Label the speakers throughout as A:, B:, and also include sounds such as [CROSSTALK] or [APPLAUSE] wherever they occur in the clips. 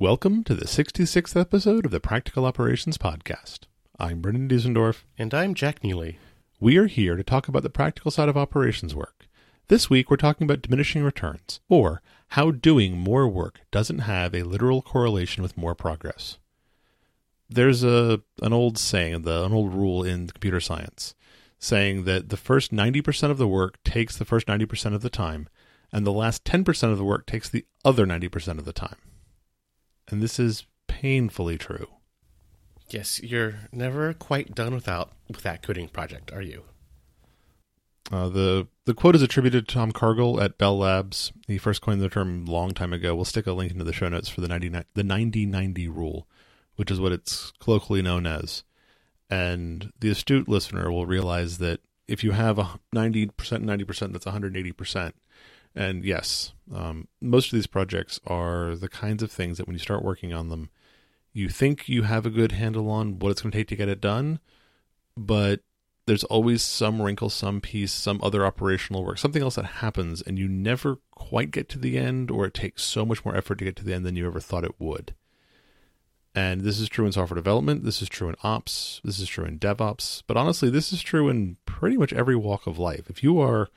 A: Welcome to the 66th episode of the Practical Operations Podcast. I'm Brendan Diesendorf.
B: And I'm Jack Neely.
A: We are here to talk about the practical side of operations work. This week, we're talking about diminishing returns, or how doing more work doesn't have a literal correlation with more progress. There's a an old saying, the, an old rule in computer science, saying that the first 90% of the work takes the first 90% of the time, and the last 10% of the work takes the other 90% of the time and this is painfully true.
B: Yes, you're never quite done without with that coding project, are you?
A: Uh, the the quote is attributed to Tom Cargill at Bell Labs. He first coined the term long time ago. We'll stick a link into the show notes for the 90, the 90-90 rule, which is what it's colloquially known as. And the astute listener will realize that if you have a 90% 90%, that's 180%. And yes, um, most of these projects are the kinds of things that when you start working on them, you think you have a good handle on what it's going to take to get it done, but there's always some wrinkle, some piece, some other operational work, something else that happens, and you never quite get to the end, or it takes so much more effort to get to the end than you ever thought it would. And this is true in software development, this is true in ops, this is true in DevOps, but honestly, this is true in pretty much every walk of life. If you are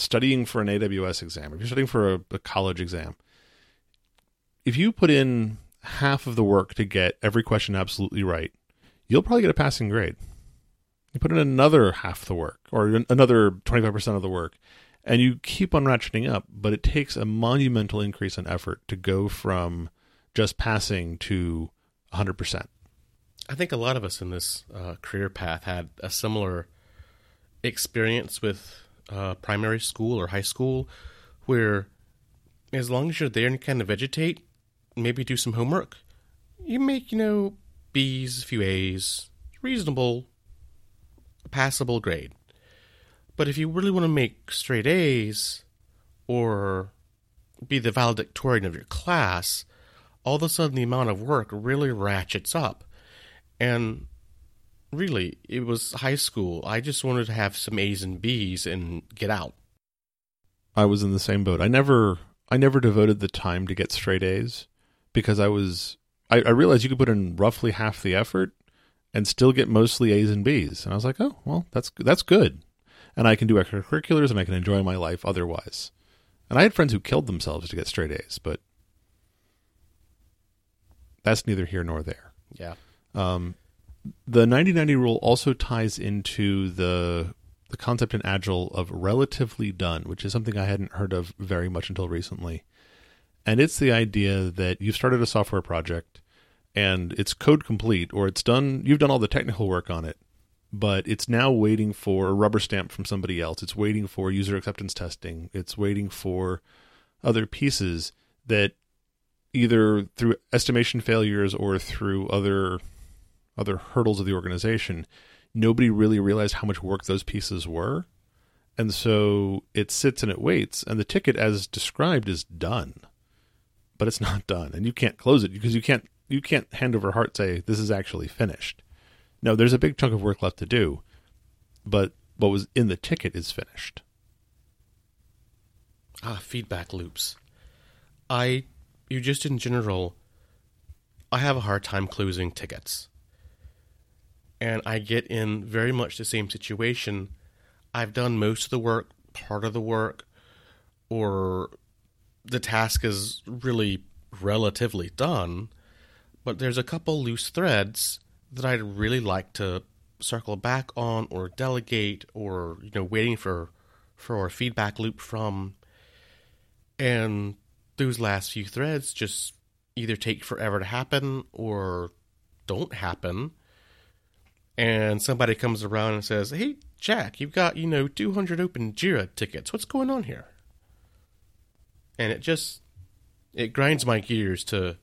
A: studying for an AWS exam, if you're studying for a, a college exam, if you put in half of the work to get every question absolutely right, you'll probably get a passing grade. You put in another half the work or another 25% of the work, and you keep on ratcheting up, but it takes a monumental increase in effort to go from just passing to 100%.
B: I think a lot of us in this uh, career path had a similar experience with uh, primary school or high school where as long as you're there and you kind of vegetate, maybe do some homework, you make, you know, B's, a few A's, reasonable, passable grade. But if you really want to make straight A's or be the valedictorian of your class, all of a sudden the amount of work really ratchets up. And really, it was high school. I just wanted to have some A's and B's and get out.
A: I was in the same boat. I never I never devoted the time to get straight A's because I was I, I realized you could put in roughly half the effort and still get mostly A's and B's. And I was like, oh well, that's that's good. And I can do extracurriculars and I can enjoy my life otherwise. And I had friends who killed themselves to get straight A's, but that's neither here nor there.
B: Yeah.
A: Um, the 90-90 rule also ties into the the concept in agile of relatively done which is something i hadn't heard of very much until recently. And it's the idea that you've started a software project and it's code complete or it's done you've done all the technical work on it but it's now waiting for a rubber stamp from somebody else. It's waiting for user acceptance testing. It's waiting for other pieces that either through estimation failures or through other other hurdles of the organization, nobody really realized how much work those pieces were. And so it sits and it waits, and the ticket, as described, is done, but it's not done, and you can't close it because you can't you can't hand over heart say this is actually finished. No, there's a big chunk of work left to do, but what was in the ticket is finished.
B: Ah, feedback loops. I, you just in general, I have a hard time closing tickets and I get in very much the same situation. I've done most of the work, part of the work, or the task is really relatively done, but there's a couple loose threads that I'd really like to circle back on or delegate or you know waiting for for a feedback loop from and those last few threads just either take forever to happen or don't happen and somebody comes around and says, "Hey, Jack, you've got you know 200 open Jira tickets. What's going on here?" And it just it grinds my gears to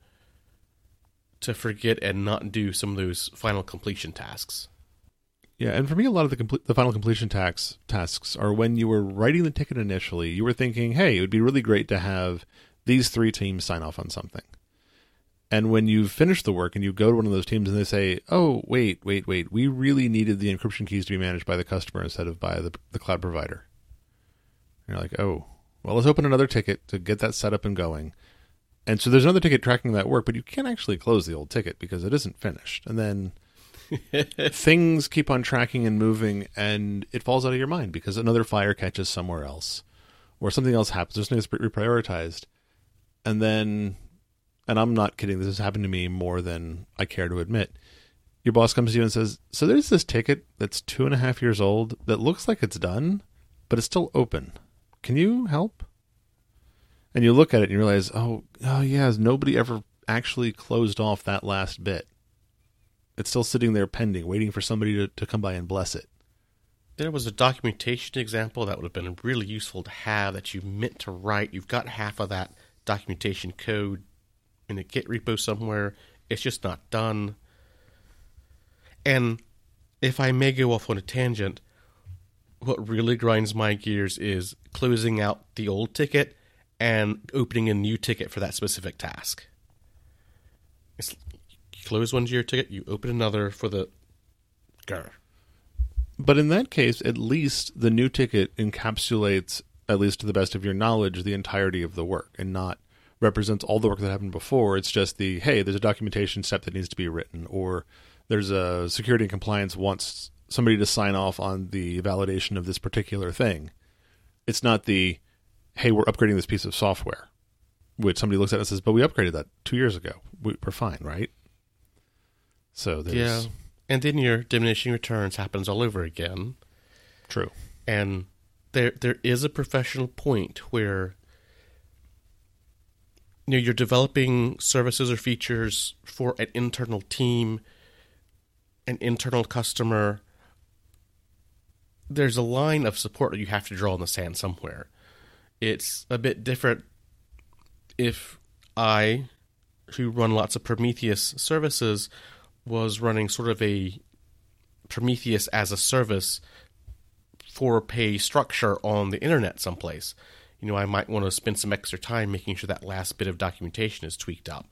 B: to forget and not do some of those final completion tasks.
A: Yeah, and for me, a lot of the complete, the final completion tax tasks are when you were writing the ticket initially. You were thinking, "Hey, it would be really great to have these three teams sign off on something." And when you've finished the work and you go to one of those teams and they say, oh, wait, wait, wait, we really needed the encryption keys to be managed by the customer instead of by the, the cloud provider. And you're like, oh, well, let's open another ticket to get that set up and going. And so there's another ticket tracking that work, but you can't actually close the old ticket because it isn't finished. And then [LAUGHS] things keep on tracking and moving, and it falls out of your mind because another fire catches somewhere else, or something else happens. There's something that's reprioritized, and then, and I'm not kidding. This has happened to me more than I care to admit. Your boss comes to you and says, "So there's this ticket that's two and a half years old that looks like it's done, but it's still open. Can you help?" And you look at it and you realize, "Oh, oh yeah, nobody ever actually closed off that last bit." it's still sitting there pending, waiting for somebody to, to come by and bless it.
B: There was a documentation example that would have been really useful to have that you meant to write. You've got half of that documentation code in a Git repo somewhere. It's just not done. And if I may go off on a tangent, what really grinds my gears is closing out the old ticket and opening a new ticket for that specific task. It's close one your ticket, you open another for the. Grr.
A: But in that case, at least the new ticket encapsulates, at least to the best of your knowledge, the entirety of the work and not represents all the work that happened before. It's just the, hey, there's a documentation step that needs to be written, or there's a security and compliance wants somebody to sign off on the validation of this particular thing. It's not the, hey, we're upgrading this piece of software, which somebody looks at and says, but we upgraded that two years ago. We're fine, right? So there's
B: Yeah. And then your diminishing returns happens all over again.
A: true.
B: and there there is a professional point where you know you're developing services or features for an internal team an internal customer there's a line of support that you have to draw in the sand somewhere it's a bit different if i who run lots of prometheus services was running sort of a prometheus as a service for pay structure on the internet someplace. You know, I might want to spend some extra time making sure that last bit of documentation is tweaked up.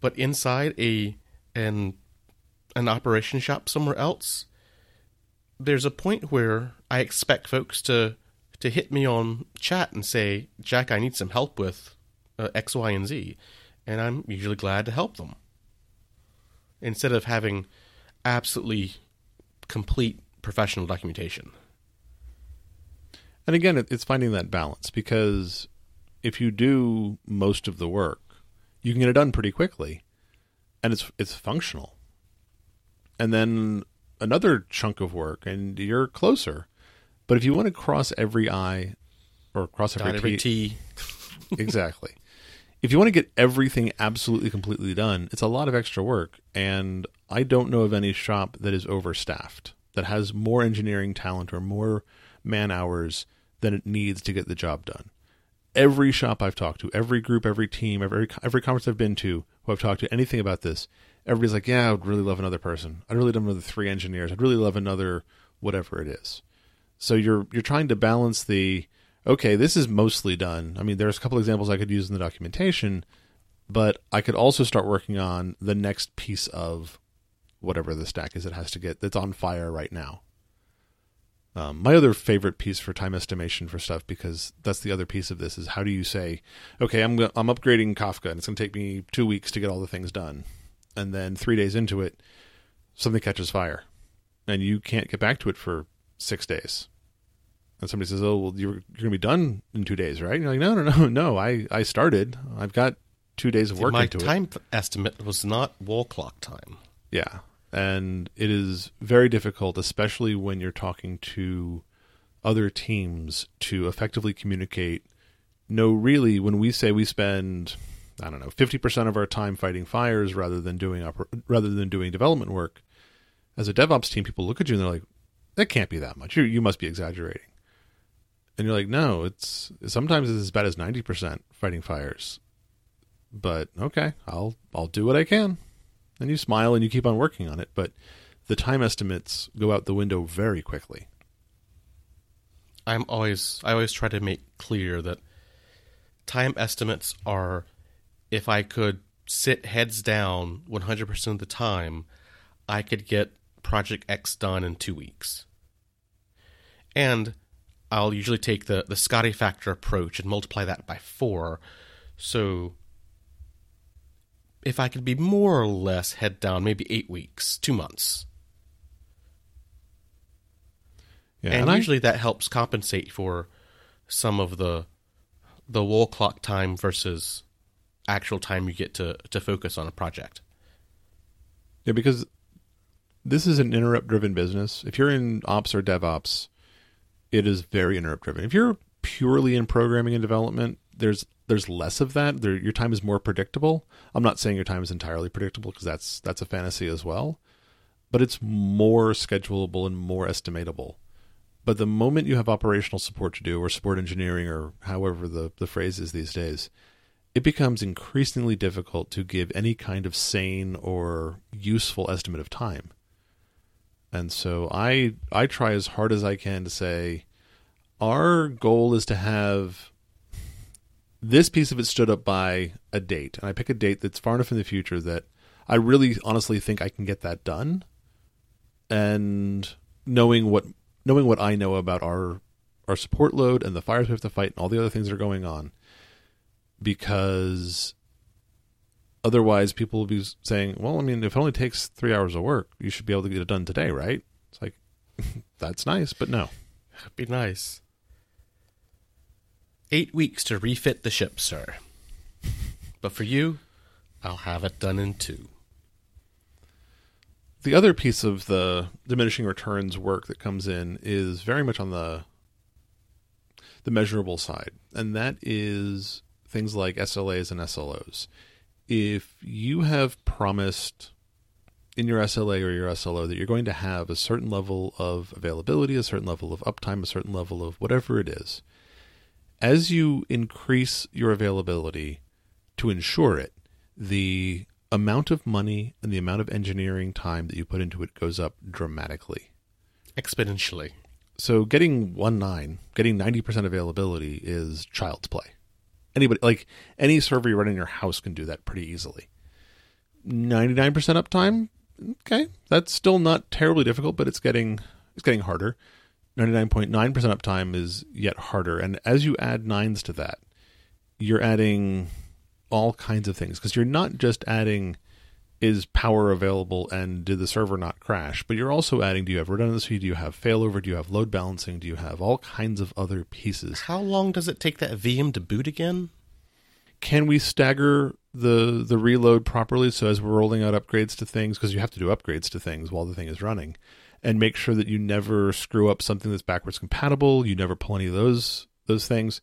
B: But inside a an an operation shop somewhere else, there's a point where I expect folks to to hit me on chat and say, "Jack, I need some help with uh, X, Y, and Z," and I'm usually glad to help them. Instead of having absolutely complete professional documentation.
A: And again, it's finding that balance because if you do most of the work, you can get it done pretty quickly, and it's it's functional. And then another chunk of work, and you're closer. But if you want to cross every I or cross every,
B: every T. [LAUGHS]
A: exactly. If you want to get everything absolutely completely done, it's a lot of extra work. And I don't know of any shop that is overstaffed, that has more engineering talent or more man hours than it needs to get the job done. Every shop I've talked to, every group, every team, every every conference I've been to, who I've talked to anything about this, everybody's like, "Yeah, I would really love another person. I'd really love another three engineers. I'd really love another whatever it is." So you're you're trying to balance the okay, this is mostly done. I mean, there's a couple examples I could use in the documentation, but I could also start working on the next piece of whatever the stack is it has to get that's on fire right now. Um, my other favorite piece for time estimation for stuff, because that's the other piece of this, is how do you say, okay, I'm I'm upgrading Kafka, and it's going to take me two weeks to get all the things done, and then three days into it, something catches fire, and you can't get back to it for six days. And somebody says, "Oh, well, you're, you're going to be done in two days, right?" And you're like, "No, no, no, [LAUGHS] no. I I started. I've got two days of work
B: My
A: into it."
B: time estimate was not wall clock time.
A: Yeah. And it is very difficult, especially when you're talking to other teams, to effectively communicate. No, really, when we say we spend, I don't know, 50% of our time fighting fires rather than doing oper- rather than doing development work, as a DevOps team, people look at you and they're like, that can't be that much. You, you must be exaggerating. And you're like, no, it's sometimes it's as bad as 90% fighting fires. But okay, I'll I'll do what I can and you smile and you keep on working on it but the time estimates go out the window very quickly
B: I'm always I always try to make clear that time estimates are if I could sit heads down 100% of the time, I could get project X done in 2 weeks. And I'll usually take the the Scotty factor approach and multiply that by 4. So if I could be more or less head down, maybe eight weeks, two months.
A: Yeah,
B: and,
A: I-
B: usually that helps compensate for some of the the wall clock time versus actual time you get to to focus on a project.
A: Yeah, because this is an interrupt driven business. If you're in ops or DevOps, it is very interrupt driven. If you're purely in programming and development, there's there's less of that. There, your time is more predictable. I'm not saying your time is entirely predictable because that's that's a fantasy as well, but it's more schedulable and more estimatable. But the moment you have operational support to do, or support engineering, or however the, the phrase is these days, it becomes increasingly difficult to give any kind of sane or useful estimate of time. And so I I try as hard as I can to say our goal is to have this piece of it stood up by a date. And I pick a date that's far enough in the future that I really honestly think I can get that done. And knowing what knowing what I know about our our support load and the fires we have to fight and all the other things that are going on because otherwise people will be saying, "Well, I mean, if it only takes three hours of work, you should be able to get it done today, right?" It's like [LAUGHS] that's nice, but no.
B: That'd be nice. Eight weeks to refit the ship, sir. But for you, I'll have it done in two.
A: The other piece of the diminishing returns work that comes in is very much on the the measurable side, and that is things like SLAs and SLOs. If you have promised in your SLA or your SLO that you're going to have a certain level of availability, a certain level of uptime, a certain level of whatever it is, as you increase your availability to ensure it, the amount of money and the amount of engineering time that you put into it goes up dramatically.
B: Exponentially.
A: So getting one nine, getting ninety percent availability is child's play. Anybody like any server you run in your house can do that pretty easily. Ninety nine percent uptime, okay, that's still not terribly difficult, but it's getting it's getting harder. Ninety nine point nine percent uptime is yet harder, and as you add nines to that, you're adding all kinds of things because you're not just adding is power available and did the server not crash but you're also adding do you have redundancy? Do you have failover? Do you have load balancing? Do you have all kinds of other pieces.
B: How long does it take that VM to boot again?
A: can we stagger the the reload properly? So as we're rolling out upgrades to things because you have to do upgrades to things while the thing is running and make sure that you never screw up something that's backwards compatible you never pull any of those those things.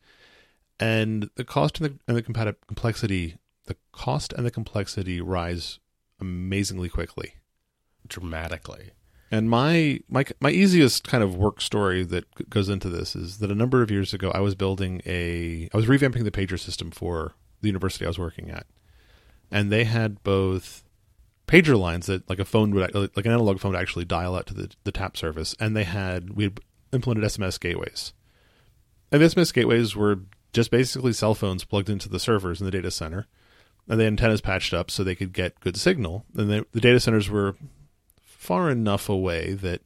A: And the cost and the, and the compati- complexity the cost and the complexity rise amazingly quickly.
B: Dramatically.
A: and my my my easiest kind of work story that goes into this is that a number of years ago I was building a I was revamping the pager system for the university I was working at, and they had both pager lines that like a phone would like an analog phone would actually dial out to the the tap service, and they had we had implemented SMS gateways, and the SMS gateways were just basically cell phones plugged into the servers in the data center, and the antennas patched up so they could get good signal, and the, the data centers were far enough away that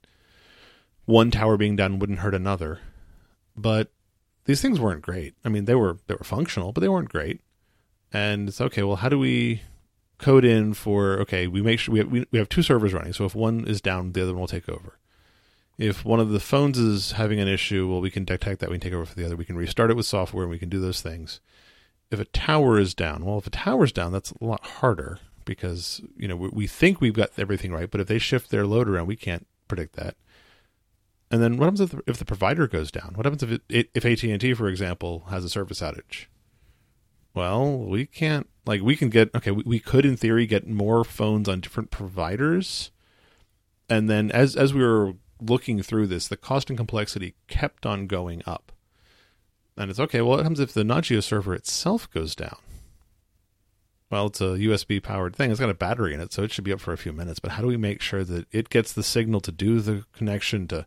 A: one tower being down wouldn't hurt another. But these things weren't great. I mean, they were they were functional, but they weren't great. And it's okay. Well, how do we code in for okay? We make sure we have, we, we have two servers running. So if one is down, the other one will take over. If one of the phones is having an issue, well, we can detect that. We can take over for the other. We can restart it with software, and we can do those things. If a tower is down, well, if a tower is down, that's a lot harder because you know we, we think we've got everything right, but if they shift their load around, we can't predict that. And then what happens if the, if the provider goes down? What happens if it, if AT and T, for example, has a service outage? Well, we can't like we can get okay. We, we could in theory get more phones on different providers, and then as as we were looking through this, the cost and complexity kept on going up. And it's okay. Well, what happens if the Nagios server itself goes down? Well, it's a USB powered thing. It's got a battery in it, so it should be up for a few minutes. But how do we make sure that it gets the signal to do the connection to?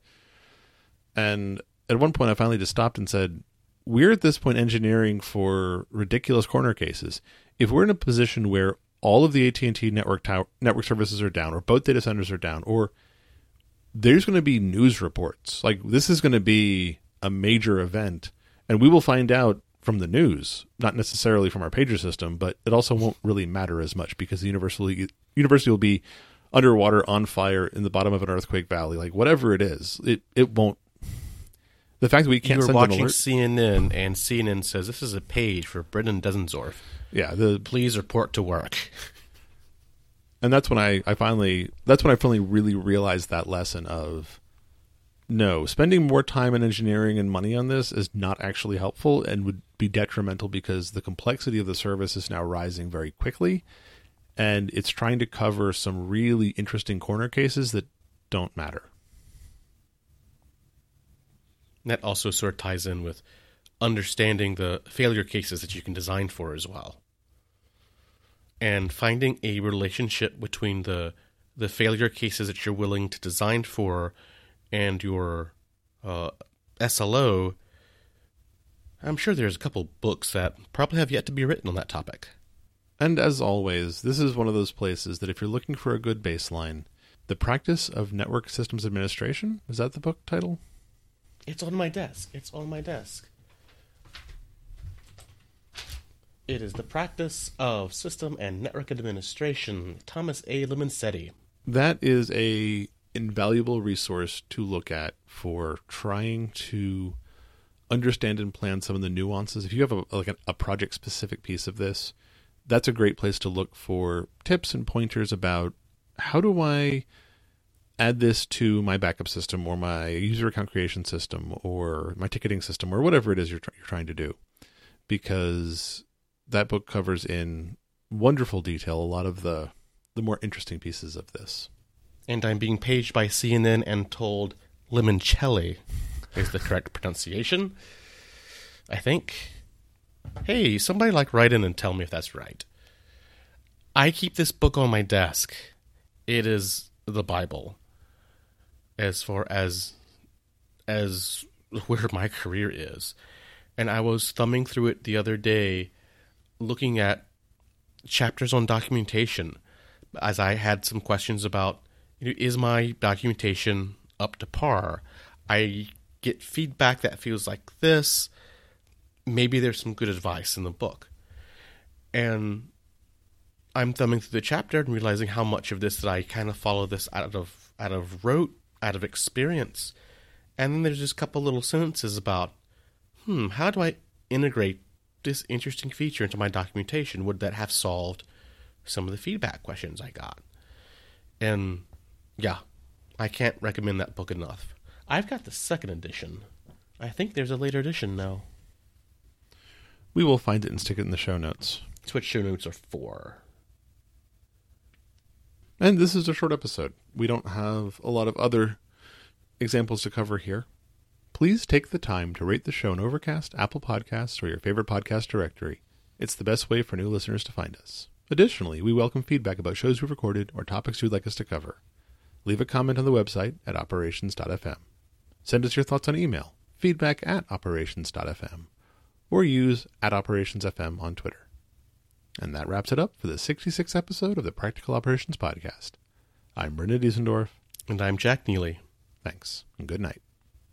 A: And at one point, I finally just stopped and said, "We're at this point engineering for ridiculous corner cases. If we're in a position where all of the AT and T network tower, network services are down, or both data centers are down, or there's going to be news reports like this is going to be a major event, and we will find out from the news, not necessarily from our pager system, but it also won't really matter as much because the university university will be underwater on fire in the bottom of an earthquake valley, like whatever it is, it it won't. The fact that we can't
B: You're
A: send an
B: watching CNN, and CNN says this is a page for Brendan Diesendorf.
A: yeah, the
B: Please report to work. [LAUGHS]
A: and that's when I, I finally that's when I finally really realized that lesson of no spending more time and engineering and money on this is not actually helpful and would be detrimental because the complexity of the service is now rising very quickly and it's trying to cover some really interesting corner cases that don't matter
B: And that also sort of ties in with understanding the failure cases that you can design for as well. And finding a relationship between the the failure cases that you're willing to design for and your uh, SLO. I'm sure there's a couple books that probably have yet to be written on that topic.
A: and as always this is one of those places that if you're looking for a good baseline the practice of network systems administration is that the book title
B: It's on my desk. It's on my desk. It is the practice of system and network administration. Thomas A. Limoncetti.
A: that is a invaluable resource to look at for trying to understand and plan some of the nuances if you have a like a, a project specific piece of this that's a great place to look for tips and pointers about how do i add this to my backup system or my user account creation system or my ticketing system or whatever it is you're, tr- you're trying to do because that book covers in wonderful detail a lot of the the more interesting pieces of this
B: And I'm being paged by CNN and told limoncelli is the correct pronunciation. I think. Hey, somebody like write in and tell me if that's right. I keep this book on my desk. It is the Bible. As far as as where my career is. And I was thumbing through it the other day looking at chapters on documentation as I had some questions about you know, is my documentation up to par? I get feedback that feels like this. Maybe there's some good advice in the book. And I'm thumbing through the chapter and realizing how much of this that I kind of follow this out of out of rote, out of experience. And then there's just a couple little sentences about, hmm, how do I integrate this interesting feature into my documentation? Would that have solved some of the feedback questions I got? And yeah, I can't recommend that book enough. I've got the second edition. I think there's a later edition now.
A: we will find it and stick it in the show notes
B: It's what show notes are for.
A: And this is a short episode. We don't have a lot of other examples to cover here. Please take the time to rate the show on Overcast, Apple Podcasts, or your favorite podcast directory. It's the best way for new listeners to find us. Additionally, we welcome feedback about shows we've recorded or topics you'd like us to cover. Leave a comment on the website at operations.fm. Send us your thoughts on email, feedback at operations.fm, or use at operationsfm on Twitter. And that wraps it up for the 66th episode of the Practical Operations Podcast. I'm Brendan Diesendorf.
B: And I'm Jack Neely.
A: Thanks, and good night.